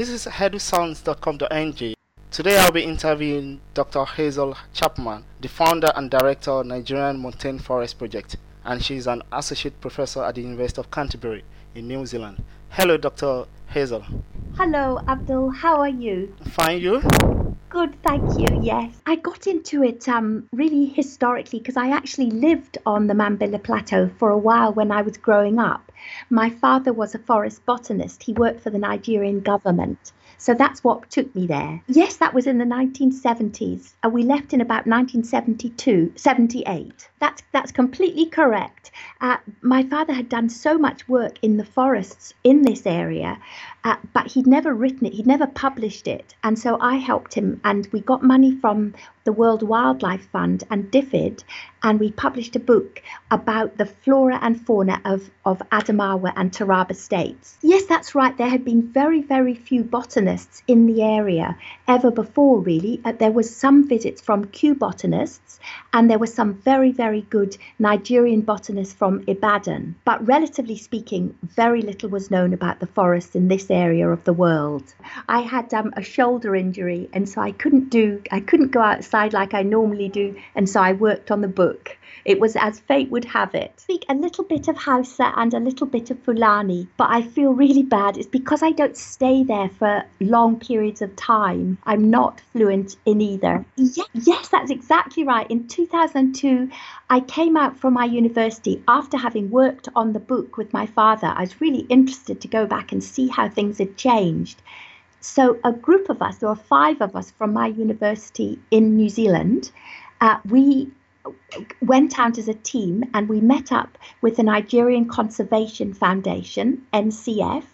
This is edusounds.com.ng. Today I'll be interviewing Dr. Hazel Chapman, the founder and director of Nigerian Montane Forest Project, and she's an associate professor at the University of Canterbury in New Zealand. Hello, Dr. Hazel. Hello, Abdul. How are you? Fine, you? Good, thank you. Yes. I got into it um, really historically because I actually lived on the Mambilla Plateau for a while when I was growing up. My father was a forest botanist, he worked for the Nigerian government. So that's what took me there. Yes, that was in the 1970s. And we left in about 1972, 78. That's, that's completely correct. Uh, my father had done so much work in the forests in this area, uh, but he'd never written it, he'd never published it. And so I helped him, and we got money from the World Wildlife Fund and DFID, and we published a book about the flora and fauna of, of Adamawa and Taraba states. Yes, that's right. There had been very, very few botanists in the area ever before, really. Uh, there was some visits from Kew botanists, and there were some very, very good Nigerian botanists from Ibadan. But relatively speaking, very little was known about the forests in this area of the world. I had um, a shoulder injury, and so I couldn't do, I couldn't go outside outside like I normally do, and so I worked on the book. It was as fate would have it. I speak a little bit of Hausa and a little bit of Fulani, but I feel really bad. It's because I don't stay there for long periods of time. I'm not fluent in either. Yeah, yes, that's exactly right. In 2002, I came out from my university after having worked on the book with my father. I was really interested to go back and see how things had changed. So, a group of us, there were five of us from my university in New Zealand, uh, we went out as a team and we met up with the Nigerian Conservation Foundation, NCF,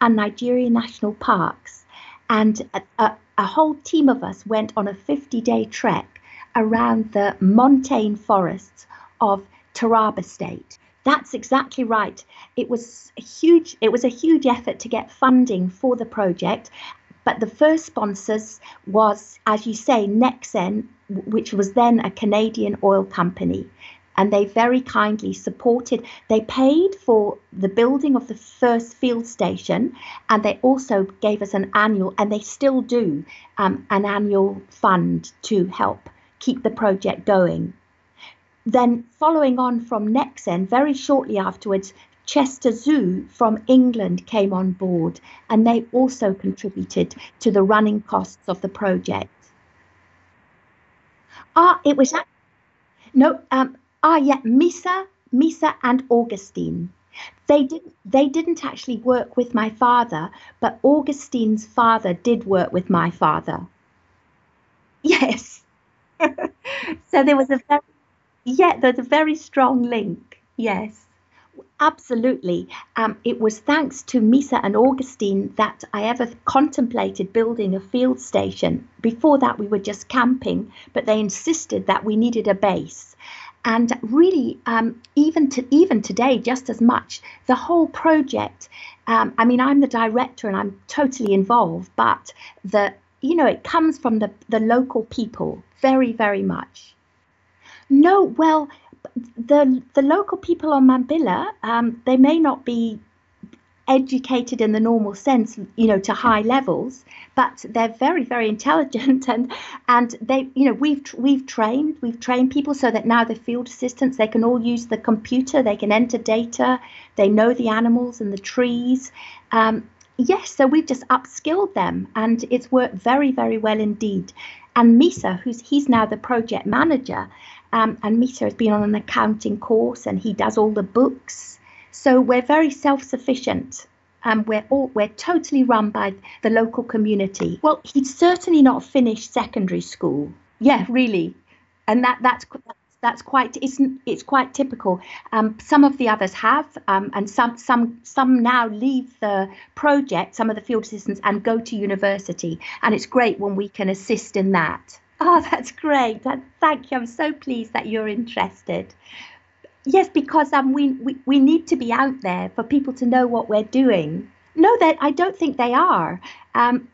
and Nigerian National Parks. And a, a, a whole team of us went on a 50 day trek around the montane forests of Taraba State. That's exactly right. It was a huge it was a huge effort to get funding for the project, but the first sponsors was, as you say, Nexen, which was then a Canadian oil company. And they very kindly supported, they paid for the building of the first field station, and they also gave us an annual, and they still do, um, an annual fund to help keep the project going. Then, following on from Nexen, very shortly afterwards, Chester Zoo from England came on board and they also contributed to the running costs of the project. Ah, it was that. no, um, ah, yeah, Misa, Misa and Augustine. They didn't. They didn't actually work with my father, but Augustine's father did work with my father. Yes. so there was a very yeah, there's a very strong link. Yes. Absolutely. Um, it was thanks to Misa and Augustine that I ever contemplated building a field station. Before that, we were just camping, but they insisted that we needed a base. And really, um, even to even today, just as much, the whole project. Um, I mean, I'm the director and I'm totally involved, but the you know it comes from the the local people very very much. No, well, the the local people on Mambilla, um, they may not be educated in the normal sense, you know, to high levels, but they're very, very intelligent, and and they, you know, we've we've trained we've trained people so that now the field assistants they can all use the computer, they can enter data, they know the animals and the trees. Um, yes, so we've just upskilled them, and it's worked very, very well indeed. And Misa, who's he's now the project manager, um, and Misa has been on an accounting course and he does all the books. So we're very self sufficient. Um, we're all we're totally run by the local community. Well, he'd certainly not finished secondary school. Yeah, really, and that that's that's quite it's it's quite typical. Um, some of the others have, um, and some some some now leave the project. Some of the field assistants and go to university, and it's great when we can assist in that. Oh, that's great. Thank you. I'm so pleased that you're interested. Yes, because um, we, we, we need to be out there for people to know what we're doing. No, that I don't think they are. Um,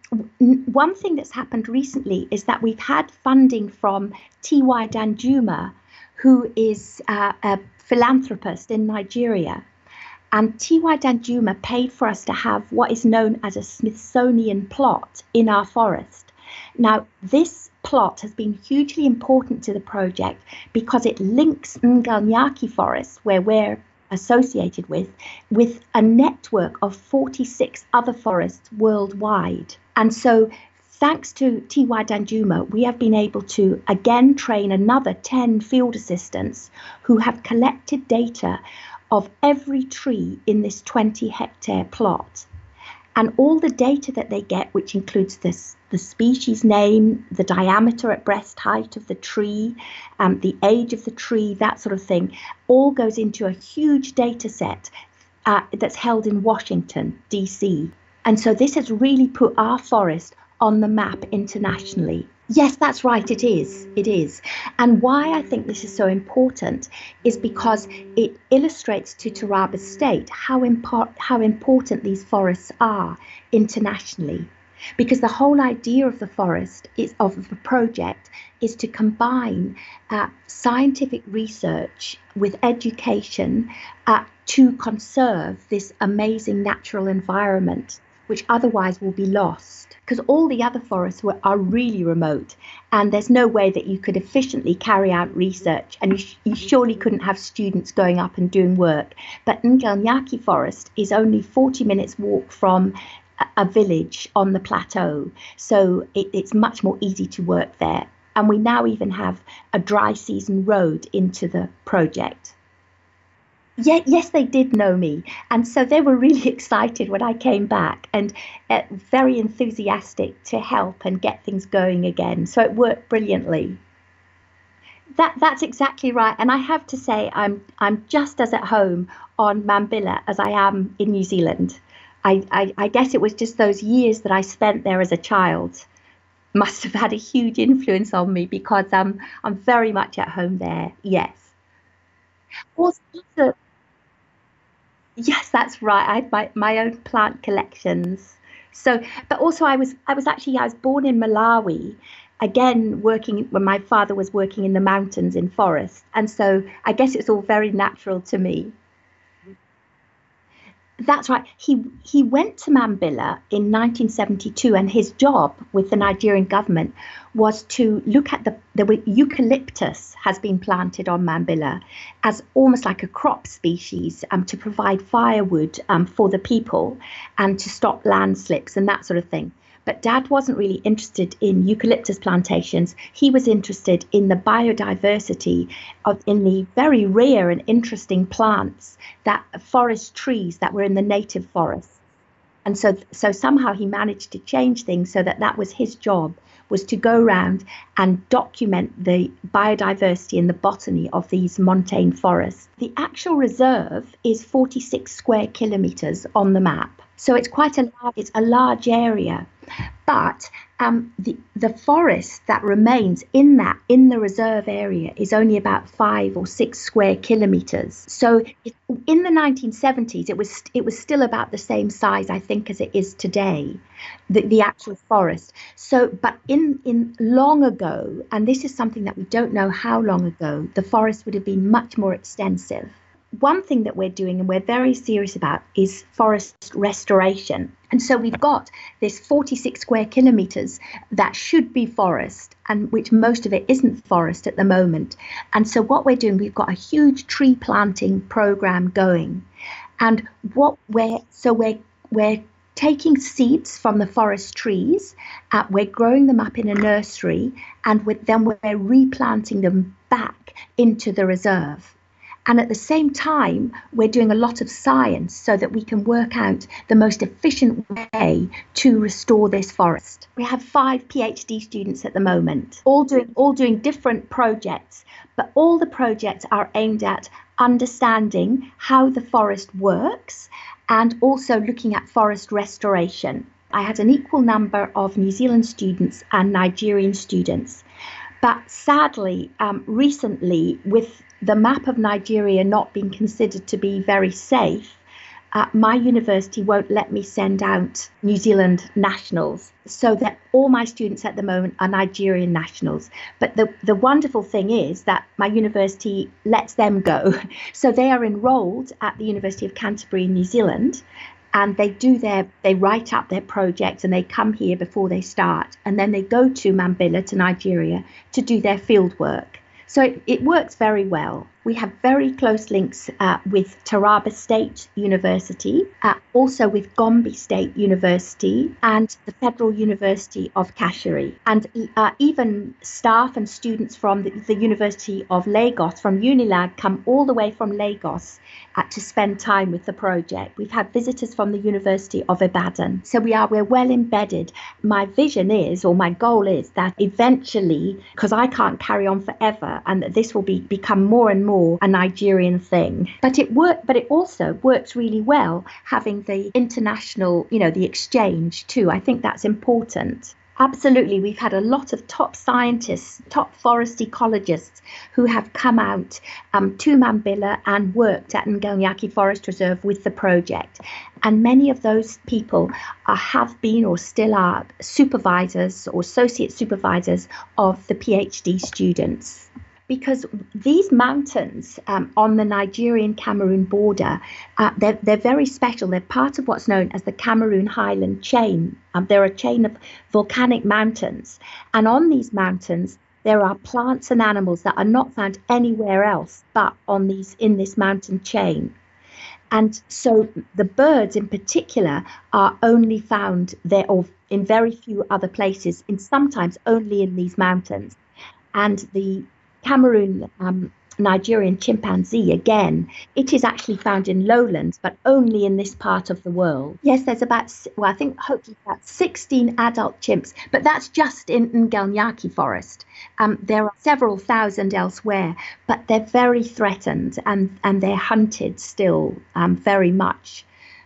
one thing that's happened recently is that we've had funding from T.Y. Danjuma, who is uh, a philanthropist in Nigeria. And T.Y. Danjuma paid for us to have what is known as a Smithsonian plot in our forest. Now, this plot has been hugely important to the project because it links Ngel Nyaki Forest, where we're associated with, with a network of 46 other forests worldwide. And so thanks to TY Danjuma, we have been able to again train another 10 field assistants who have collected data of every tree in this 20 hectare plot. And all the data that they get, which includes this, the species name, the diameter at breast height of the tree, um, the age of the tree, that sort of thing, all goes into a huge data set uh, that's held in Washington, D.C. And so this has really put our forest on the map internationally. Yes, that's right, it is. It is. And why I think this is so important is because it illustrates to Taraba State how, impor- how important these forests are internationally. Because the whole idea of the forest is of the project is to combine uh, scientific research with education uh, to conserve this amazing natural environment, which otherwise will be lost because all the other forests were, are really remote and there's no way that you could efficiently carry out research and you, sh- you surely couldn't have students going up and doing work. But Ngel Nyaki Forest is only 40 minutes walk from a, a village on the plateau, so it, it's much more easy to work there. And we now even have a dry season road into the project. Yeah, yes, they did know me. And so they were really excited when I came back and uh, very enthusiastic to help and get things going again. So it worked brilliantly. That, that's exactly right. And I have to say, I'm, I'm just as at home on Mambilla as I am in New Zealand. I, I, I guess it was just those years that I spent there as a child must have had a huge influence on me because um, I'm very much at home there. Yes. Yes, that's right. I had my, my own plant collections. So, but also I was I was actually I was born in Malawi, again working when my father was working in the mountains in forest, and so I guess it's all very natural to me. That's right. He he went to Mambilla in 1972, and his job with the Nigerian government was to look at the the eucalyptus has been planted on Mambilla as almost like a crop species um, to provide firewood um, for the people and to stop landslips and that sort of thing. But dad wasn't really interested in eucalyptus plantations. He was interested in the biodiversity of in the very rare and interesting plants that forest trees that were in the native forests. And so so somehow he managed to change things so that that was his job was to go around and document the biodiversity and the botany of these montane forests. The actual reserve is 46 square kilometres on the map. So it's quite a large, it's a large area. But um, the the forest that remains in that in the reserve area is only about five or six square kilometers. So it, in the 1970s, it was it was still about the same size, I think, as it is today, the, the actual forest. So, but in in long ago, and this is something that we don't know how long ago, the forest would have been much more extensive one thing that we're doing and we're very serious about is forest restoration. And so we've got this 46 square kilometres that should be forest and which most of it isn't forest at the moment. And so what we're doing, we've got a huge tree planting program going. And what we're so we're we're taking seeds from the forest trees, uh, we're growing them up in a nursery, and then we're replanting them back into the reserve. And at the same time, we're doing a lot of science so that we can work out the most efficient way to restore this forest. We have five PhD students at the moment, all doing all doing different projects, but all the projects are aimed at understanding how the forest works and also looking at forest restoration. I had an equal number of New Zealand students and Nigerian students. But sadly, um, recently, with the map of Nigeria not being considered to be very safe, uh, my university won't let me send out New Zealand nationals, so that all my students at the moment are Nigerian nationals. But the, the wonderful thing is that my university lets them go. So they are enrolled at the University of Canterbury in New Zealand and they do their they write up their projects and they come here before they start and then they go to Mambilla to Nigeria to do their field work. So it, it works very well. We have very close links uh, with Taraba State University, uh, also with Gombe State University and the Federal University of Kashere. And uh, even staff and students from the, the, University of Lagos, from Unilag, come all the way from Lagos uh, to spend time with the project. We've had visitors from the University of Ibadan. So we are, we're well embedded. My vision is, or my goal is, that eventually, because I can't carry on forever, and that this will be become more and more more a Nigerian thing. But it work but it also works really well having the international, you know, the exchange too. I think that's important. Absolutely, we've had a lot of top scientists, top forest ecologists who have come out um, to Mambilla and worked at Ngel Nyaki Forest Reserve with the project. And many of those people are, have been or still are supervisors or associate supervisors of the PhD students because these mountains um, on the Nigerian Cameroon border, uh, they're, they're very special. They're part of what's known as the Cameroon Highland Chain. Um, they're a chain of volcanic mountains. And on these mountains, there are plants and animals that are not found anywhere else but on these in this mountain chain. And so the birds in particular are only found there or in very few other places, and sometimes only in these mountains. And the Cameroon um, Nigerian chimpanzee, again, it is actually found in lowlands, but only in this part of the world. Yes, there's about, well, I think hopefully about 16 adult chimps, but that's just in Ngel Nyaki forest. Um, there are several thousand elsewhere, but they're very threatened and, and they're hunted still um, very much.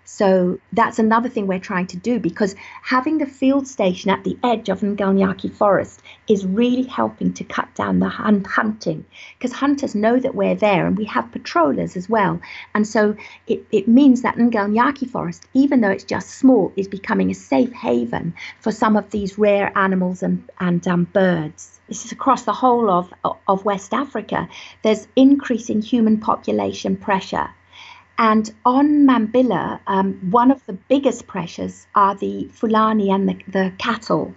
So that's another thing we're trying to do because having the field station at the edge of Ngel Nyaki forest is really helping to cut down the hunt- hunting because hunters know that we're there and we have patrollers as well. And so it, it means that Ngel Nyaki forest, even though it's just small, is becoming a safe haven for some of these rare animals and, and um, birds this is across the whole of, of West Africa, there's increasing human population pressure. And on Mambilla, um, one of the biggest pressures are the Fulani and the, the cattle.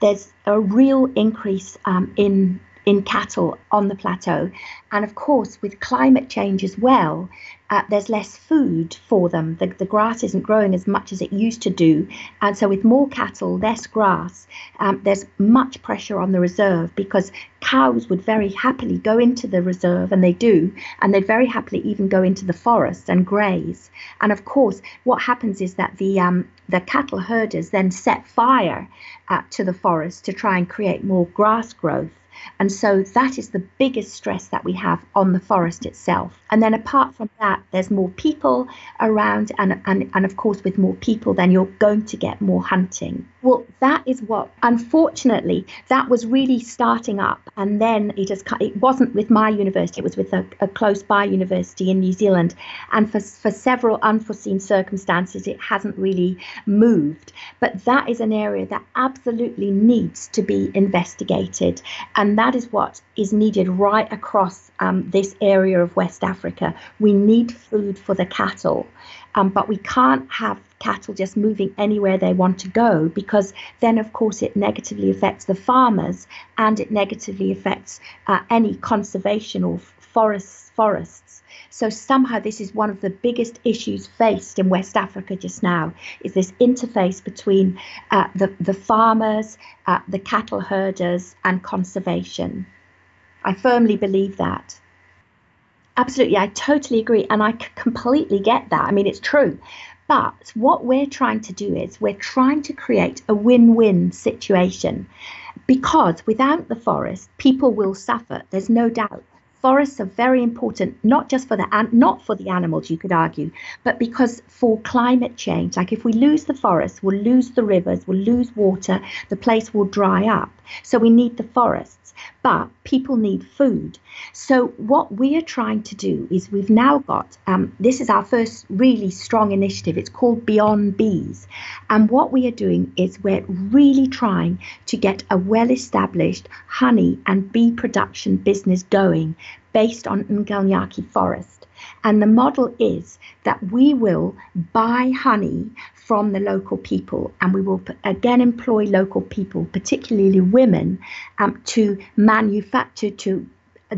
There's a real increase um, in in cattle on the plateau. And of course, with climate change as well, uh, there's less food for them. The, the grass isn't growing as much as it used to do. And so, with more cattle, less grass, um, there's much pressure on the reserve because cows would very happily go into the reserve, and they do, and they'd very happily even go into the forest and graze. And of course, what happens is that the um, the cattle herders then set fire uh, to the forest to try and create more grass growth. And so that is the biggest stress that we have on the forest itself. And then apart from that, there's more people around, and, and, and of course, with more people, then you're going to get more hunting. Well, that is what, unfortunately, that was really starting up. And then it has, it wasn't with my university, it was with a, a close by university in New Zealand. And for, for several unforeseen circumstances, it hasn't really moved. But that is an area that absolutely needs to be investigated. And that is what is needed right across um, this area of West Africa. We need food for the cattle, um, but we can't have cattle just moving anywhere they want to go because then, of course, it negatively affects the farmers and it negatively affects uh, any conservation or forests. forests. So somehow this is one of the biggest issues faced in West Africa just now is this interface between uh, the, the farmers, uh, the cattle herders and conservation. I firmly believe that. Absolutely, I totally agree. And I completely get that. I mean, it's true. But what we're trying to do is we're trying to create a win win situation because without the forest, people will suffer. There's no doubt. forests are very important not just for the not for the animals you could argue but because for climate change like if we lose the forests we'll lose the rivers we'll lose water the place will dry up so we need the forests but people need food. So what we are trying to do is we've now got um, this is our first really strong initiative. It's called beyond bees. And what we are doing is we're really trying to get a well established honey and bee production business going based on Ngel Nyaki forest. And the model is that we will buy honey from the local people and we will again employ local people, particularly women, um, to manufacture, to uh,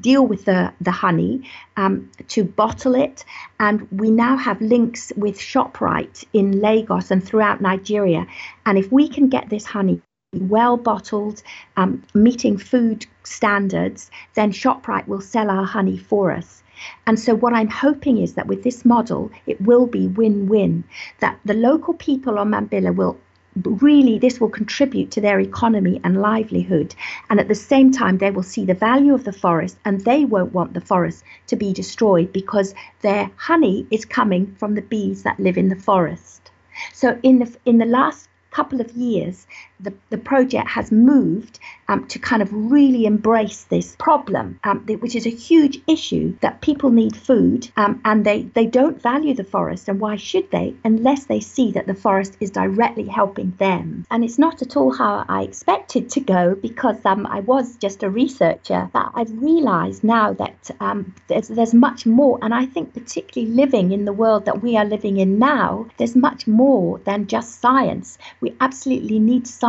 deal with the, the honey, um, to bottle it. And we now have links with ShopRite in Lagos and throughout Nigeria. And if we can get this honey well bottled, um, meeting food standards, then ShopRite will sell our honey for us. And so, what I'm hoping is that with this model, it will be win win, that the local people on Mambilla will really this will contribute to their economy and livelihood. And at the same time they will see the value of the forest and they won't want the forest to be destroyed because their honey is coming from the bees that live in the forest. So in the in the last couple of years, the, the project has moved um, to kind of really embrace this problem, um, which is a huge issue that people need food um, and they, they don't value the forest. And why should they unless they see that the forest is directly helping them? And it's not at all how I expected to go because um, I was just a researcher, but I've realized now that um, there's, there's much more. And I think, particularly living in the world that we are living in now, there's much more than just science. We absolutely need science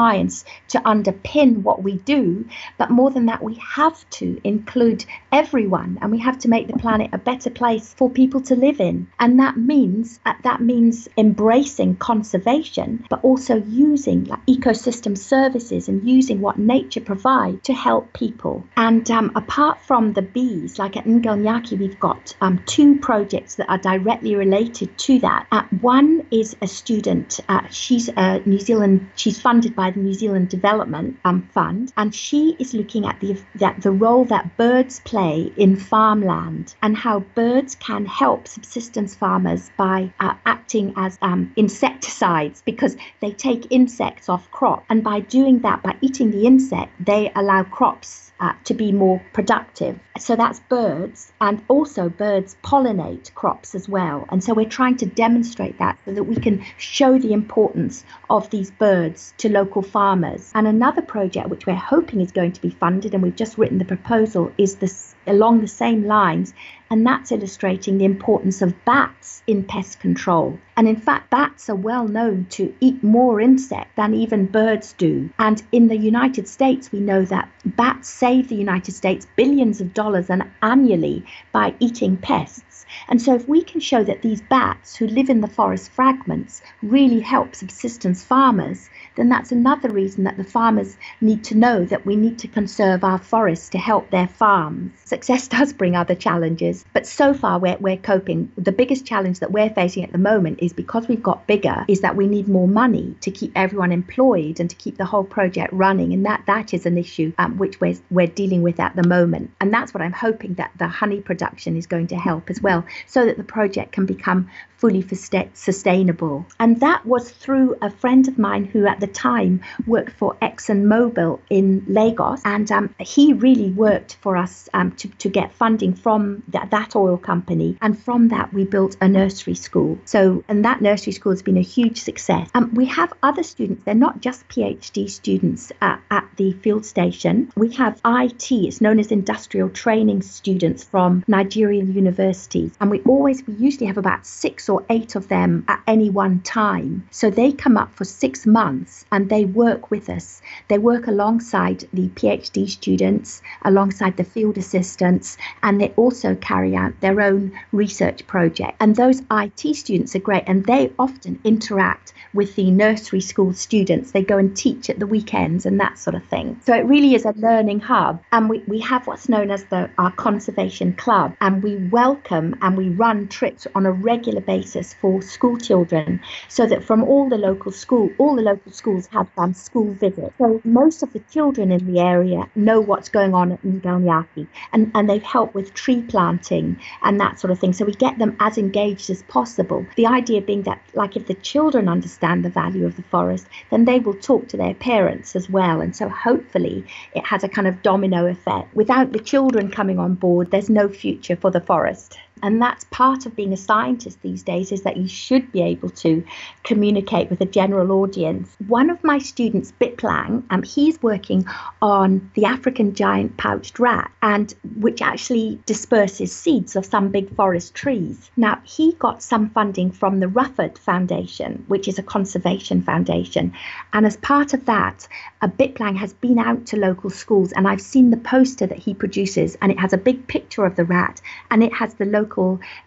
to underpin what we do, but more than that, we have to include everyone and we have to make the planet a better place for people to live in. And that means uh, that means embracing conservation, but also using like ecosystem services and using what nature provides to help people. And um, apart from the bees, like at Ngel Nyaki, we've got um, two projects that are directly related to that. Uh, one is a student, uh, she's a New Zealand, she's funded by the New Zealand Development um, Fund, and she is looking at the, that the role that birds play in farmland and how birds can help subsistence farmers by uh, acting as um, insecticides because they take insects off crops. And by doing that, by eating the insect, they allow crops uh, to be more productive. So that's birds, and also birds pollinate crops as well. And so we're trying to demonstrate that so that we can show the importance of these birds to local farmers. And another project which we're hoping is going to be funded, and we've just written the proposal, is this along the same lines, and that's illustrating the importance of bats in pest control. And in fact, bats are well known to eat more insect than even birds do. And in the United States, we know that bats save the United States billions of dollars annually by eating pests. And so, if we can show that these bats who live in the forest fragments really help subsistence farmers, then that's another reason that the farmers need to know that we need to conserve our forests to help their farms. Success does bring other challenges, but so far we're, we're coping. The biggest challenge that we're facing at the moment is because we've got bigger, is that we need more money to keep everyone employed and to keep the whole project running. And that, that is an issue um, which we're, we're dealing with at the moment. And that's what I'm hoping that the honey production is going to help as well, so that the project can become fully sustainable. And that was through a friend of mine who at the time worked for ExxonMobil in Lagos. And um, he really worked for us um, to, to get funding from that, oil company. And from that, we built a nursery school. So, and that nursery school has been a huge success. Um, we have other students, they're not just PhD students uh, at the field station. We have IT, it's known as industrial training students from Nigerian universities. And we always, we usually have about six or eight of them at any one time. So they come up for six months and they work with us. They work alongside the PhD students, alongside the field assistants, and they also carry out their own research project. And those IT students are great and they often interact with the nursery school students. They go and teach at the weekends and that sort of thing. So it really is a learning hub. And we, we have what's known as the our conservation club and we welcome and we run trips on a regular basis for school children, so that from all the local school, all the local schools have um, school visits. So most of the children in the area know what's going on at Ngel Nyaki, and and they've helped with tree planting and that sort of thing. So we get them as engaged as possible. The idea being that, like, if the children understand the value of the forest, then they will talk to their parents as well, and so hopefully it has a kind of domino effect. Without the children coming on board, there's no future for the forest. And that's part of being a scientist these days is that you should be able to communicate with a general audience. One of my students, Biplang, um, he's working on the African giant pouched rat, and which actually disperses seeds of some big forest trees. Now he got some funding from the Rufford Foundation, which is a conservation foundation, and as part of that, a Biplang has been out to local schools, and I've seen the poster that he produces, and it has a big picture of the rat, and it has the local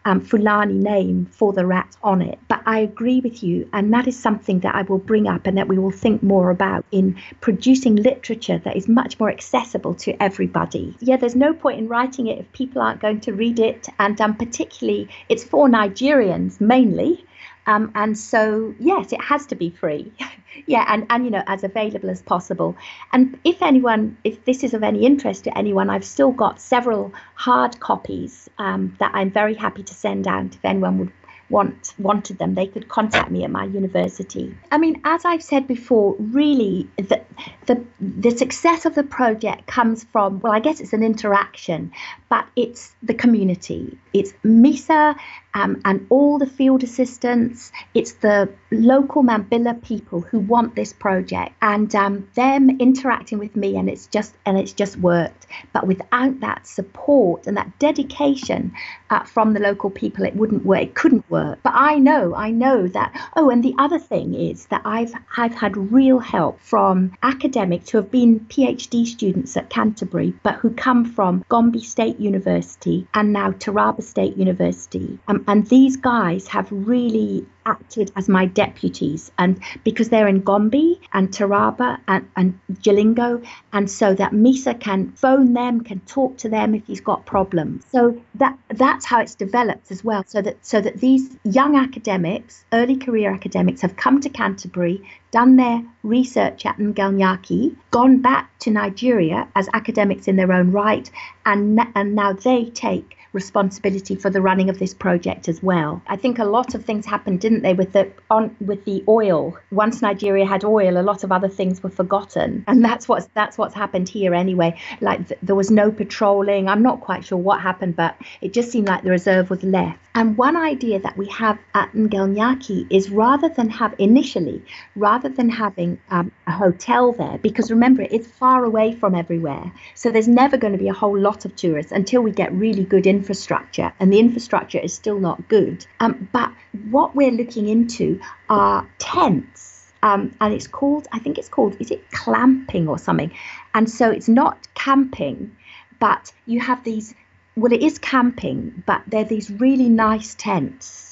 um, Fulani name for the rat on it. But I agree with you, and that is something that I will bring up and that we will think more about in producing literature that is much more accessible to everybody. Yeah, there's no point in writing it if people aren't going to read it, and um, particularly it's for Nigerians mainly. Um, and so, yes, it has to be free. yeah, and, and, you know, as available as possible. And if anyone, if this is of any interest to anyone, I've still got several hard copies um, that I'm very happy to send out if anyone would want wanted them, they could contact me at my university. I mean, as I've said before, really the the the success of the project comes from well, I guess it's an interaction, but it's the community. It's MISA um, and all the field assistants. It's the local Mambilla people who want this project, and um, them interacting with me, and it's just and it's just worked. But without that support and that dedication uh, from the local people, it wouldn't work. It couldn't work. But I know, I know that. Oh, and the other thing is that I've I've had real help from academics who have been PhD students at Canterbury, but who come from Gombe State University and now Taraba State University. Um, and these guys have really acted as my deputies and because they're in Gombe and Taraba and, and Jalingo and so that Misa can phone them can talk to them if he's got problems. So that that's how it's developed as well. So that so that these young academics early career academics have come to Canterbury done their research at Ngel Nyaki gone back to Nigeria as academics in their own right and and now they take responsibility for the running of this project as well. I think a lot of things happened, didn't they, with the on with the oil. Once Nigeria had oil, a lot of other things were forgotten, and that's what's that's what's happened here anyway. Like th- there was no patrolling. I'm not quite sure what happened, but it just seemed like the reserve was left. And one idea that we have at Ngel Nyaki is rather than have initially, rather than having um, a hotel there, because remember it's far away from everywhere, so there's never going to be a whole lot of tourists until we get really good infrastructure, and the infrastructure is still not good. Um, but what we're looking into are tents. Um, and it's called, I think it's called, is it glamping or something? And so it's not camping, but you have these well, it is camping, but they're these really nice tents.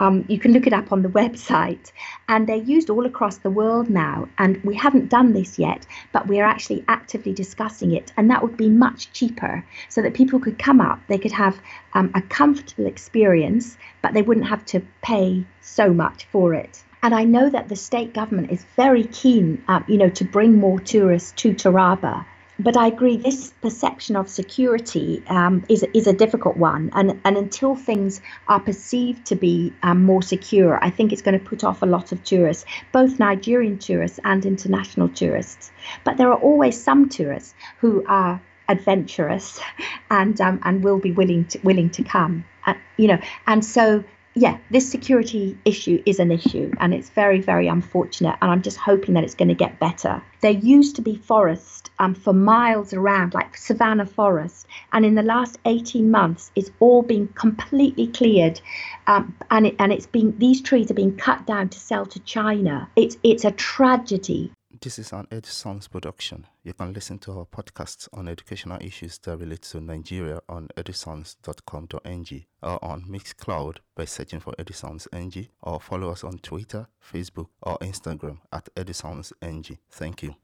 Um, you can look it up on the website, and they're used all across the world now. And we haven't done this yet, but we're actually actively discussing it, and that would be much cheaper, so that people could come up, they could have um, a comfortable experience, but they wouldn't have to pay so much for it. And I know that the state government is very keen, uh, you know, to bring more tourists to Taraba but I agree, this perception of security um, is, is a difficult one. And, and until things are perceived to be um, more secure, I think it's going to put off a lot of tourists, both Nigerian tourists and international tourists. But there are always some tourists who are adventurous and, um, and will be willing to, willing to come. Uh, you know, and so yeah, this security issue is an issue and it's very, very unfortunate. And I'm just hoping that it's going to get better. There used to be forest um, for miles around, like savannah forest. And in the last 18 months, it's all been completely cleared. Um, and, it, and it's been, these trees are being cut down to sell to China. It's, it's a tragedy. This is an Edison's production. You can listen to our podcasts on educational issues that relate to Nigeria on edisons.com.ng or on Mixcloud by searching for edisons.ng or follow us on Twitter, Facebook, or Instagram at edisons.ng. Thank you.